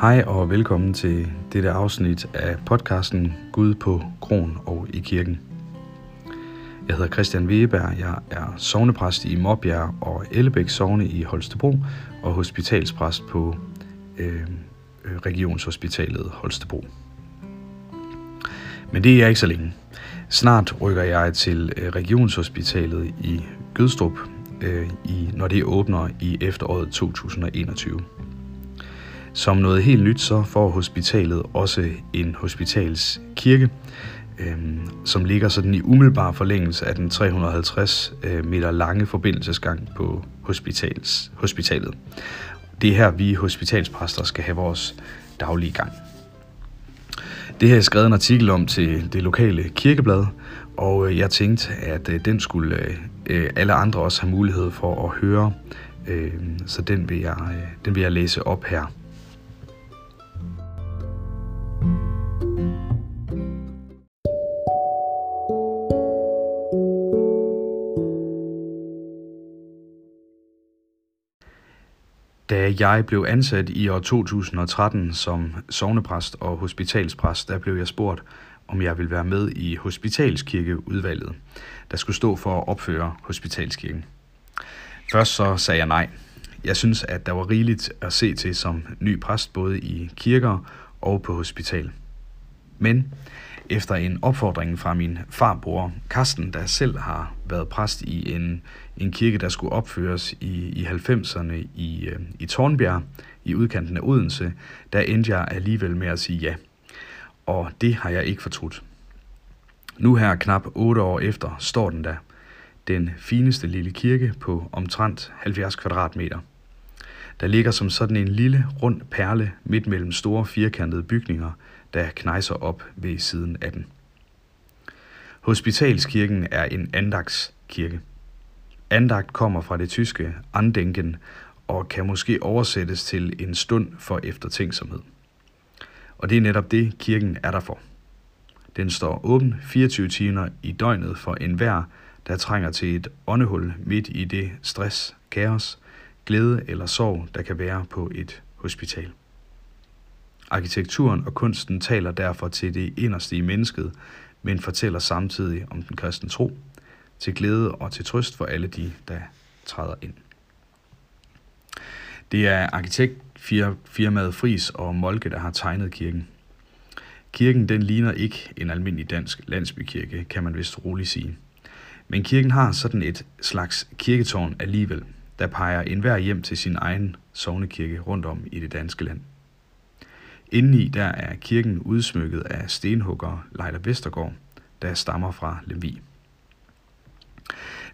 Hej og velkommen til dette afsnit af podcasten Gud på Kron og i kirken. Jeg hedder Christian Wegeberg, jeg er sovnepræst i Måbjerg og Ellebæk Sovne i Holstebro og hospitalspræst på øh, Regionshospitalet Holstebro. Men det er ikke så længe. Snart rykker jeg til øh, Regionshospitalet i Gødstrup, øh, i, når det åbner i efteråret 2021. Som noget helt nyt, så får hospitalet også en hospitalskirke, øh, som ligger sådan i umiddelbar forlængelse af den 350 øh, meter lange forbindelsesgang på hospitals, hospitalet. Det er her, vi hospitalspræster skal have vores daglige gang. Det har jeg skrevet en artikel om til det lokale kirkeblad, og øh, jeg tænkte, at øh, den skulle alle andre også have mulighed for at høre, øhm, så den vil jeg, den vil jeg læse op her. Da jeg blev ansat i år 2013 som sovnepræst og hospitalspræst, der blev jeg spurgt, om jeg ville være med i hospitalskirkeudvalget, der skulle stå for at opføre hospitalskirken. Først så sagde jeg nej. Jeg synes, at der var rigeligt at se til som ny præst både i kirker og på hospital. Men efter en opfordring fra min farbror Karsten, der selv har været præst i en, en kirke, der skulle opføres i, i 90'erne i, øh, i Tornbjerg, i udkanten af Odense, der endte jeg alligevel med at sige ja. Og det har jeg ikke fortrudt. Nu her knap 8 år efter står den der. Den fineste lille kirke på omtrent 70 kvadratmeter. Der ligger som sådan en lille rund perle midt mellem store firkantede bygninger, der knejser op ved siden af den. Hospitalskirken er en andagtskirke. Andagt kommer fra det tyske andenken og kan måske oversættes til en stund for eftertænksomhed. Og det er netop det, kirken er der for. Den står åben 24 timer i døgnet for enhver, der trænger til et åndehul midt i det stress, kaos, glæde eller sorg, der kan være på et hospital. Arkitekturen og kunsten taler derfor til det inderste i mennesket, men fortæller samtidig om den kristne tro, til glæde og til trøst for alle de, der træder ind. Det er arkitektfirmaet Fris og Molke, der har tegnet kirken. Kirken den ligner ikke en almindelig dansk landsbykirke, kan man vist roligt sige. Men kirken har sådan et slags kirketårn alligevel, der peger enhver hjem til sin egen sovnekirke rundt om i det danske land. Indeni der er kirken udsmykket af stenhugger Leila Vestergaard, der stammer fra Lemvi.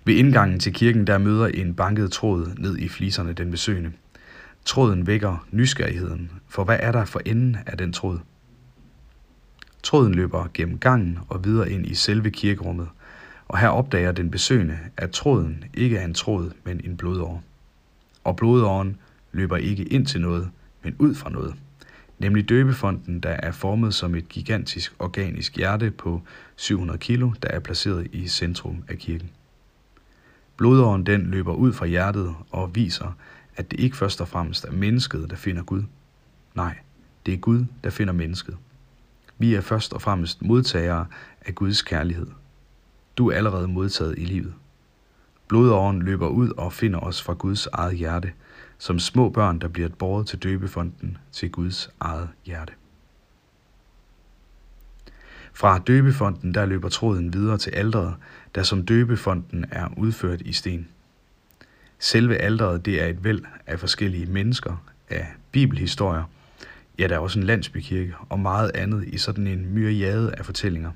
Ved indgangen til kirken der møder en banket tråd ned i fliserne den besøgende. Tråden vækker nysgerrigheden, for hvad er der for enden af den tråd? Tråden løber gennem gangen og videre ind i selve kirkerummet, og her opdager den besøgende, at tråden ikke er en tråd, men en blodår. Og blodåren løber ikke ind til noget, men ud fra noget nemlig døbefonden, der er formet som et gigantisk organisk hjerte på 700 kilo, der er placeret i centrum af kirken. Blodåren den løber ud fra hjertet og viser, at det ikke først og fremmest er mennesket, der finder Gud. Nej, det er Gud, der finder mennesket. Vi er først og fremmest modtagere af Guds kærlighed. Du er allerede modtaget i livet. Blodåren løber ud og finder os fra Guds eget hjerte – som små børn, der bliver båret til døbefonden til Guds eget hjerte. Fra døbefonden der løber tråden videre til alderet, der som døbefonden er udført i sten. Selve alderet det er et væld af forskellige mennesker, af bibelhistorier, ja der er også en landsbykirke og meget andet i sådan en myriade af fortællinger.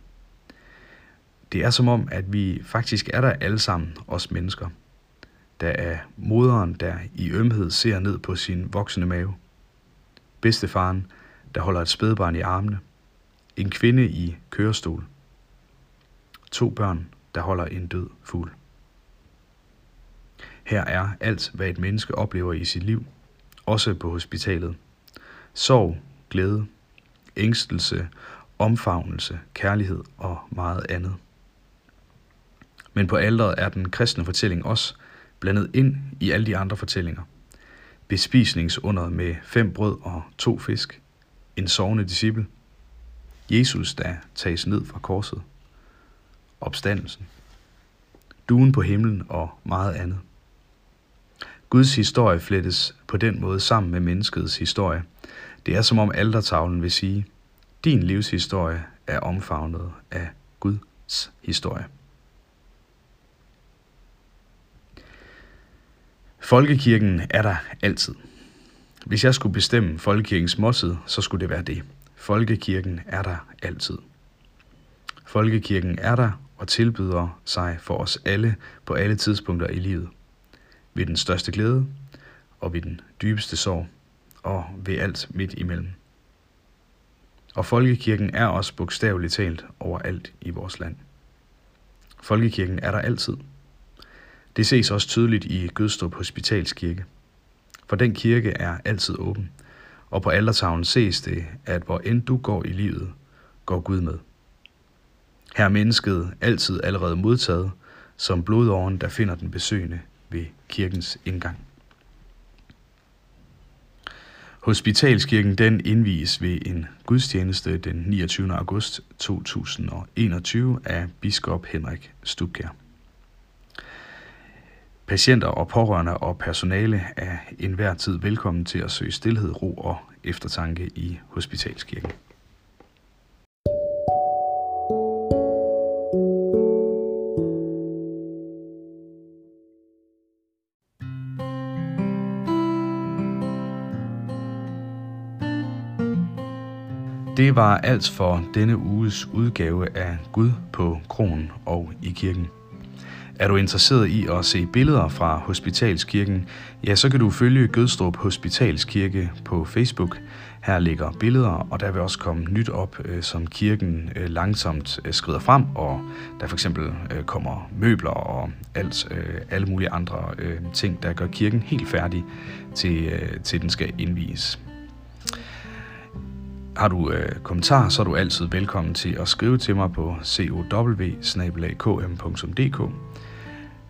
Det er som om, at vi faktisk er der alle sammen, os mennesker – der er moderen, der i ømhed ser ned på sin voksende mave. Bedstefaren, der holder et spædbarn i armene. En kvinde i kørestol. To børn, der holder en død fugl. Her er alt, hvad et menneske oplever i sit liv, også på hospitalet. Sorg, glæde, ængstelse, omfavnelse, kærlighed og meget andet. Men på alderet er den kristne fortælling også blandet ind i alle de andre fortællinger. bespisningsunderet med fem brød og to fisk, en sovende disciple, Jesus, der tages ned fra korset, opstandelsen, duen på himlen og meget andet. Guds historie flettes på den måde sammen med menneskets historie. Det er som om altertavlen vil sige, din livshistorie er omfavnet af Guds historie. Folkekirken er der altid. Hvis jeg skulle bestemme folkekirkens måltid, så skulle det være det. Folkekirken er der altid. Folkekirken er der og tilbyder sig for os alle på alle tidspunkter i livet. Ved den største glæde og ved den dybeste sorg og ved alt midt imellem. Og folkekirken er også bogstaveligt talt overalt i vores land. Folkekirken er der altid. Det ses også tydeligt i Gødstrup Hospitalskirke. For den kirke er altid åben, og på altertavlen ses det, at hvor end du går i livet, går Gud med. Her er mennesket altid allerede modtaget som blodåren, der finder den besøgende ved kirkens indgang. Hospitalskirken den indvies ved en gudstjeneste den 29. august 2021 af biskop Henrik Stubkær. Patienter og pårørende og personale er enhver tid velkommen til at søge stillhed, ro og eftertanke i Hospitalskirken. Det var alt for denne uges udgave af Gud på kronen og i kirken. Er du interesseret i at se billeder fra Hospitalskirken, ja, så kan du følge Gødstrup Hospitalskirke på Facebook. Her ligger billeder, og der vil også komme nyt op, øh, som kirken øh, langsomt øh, skrider frem, og der for eksempel kommer møbler og alt, alle mulige andre ting, der gør kirken helt færdig til, til den skal indvies. Har du øh, kommentarer, så er du altid velkommen til at skrive til mig på cow.km.dk.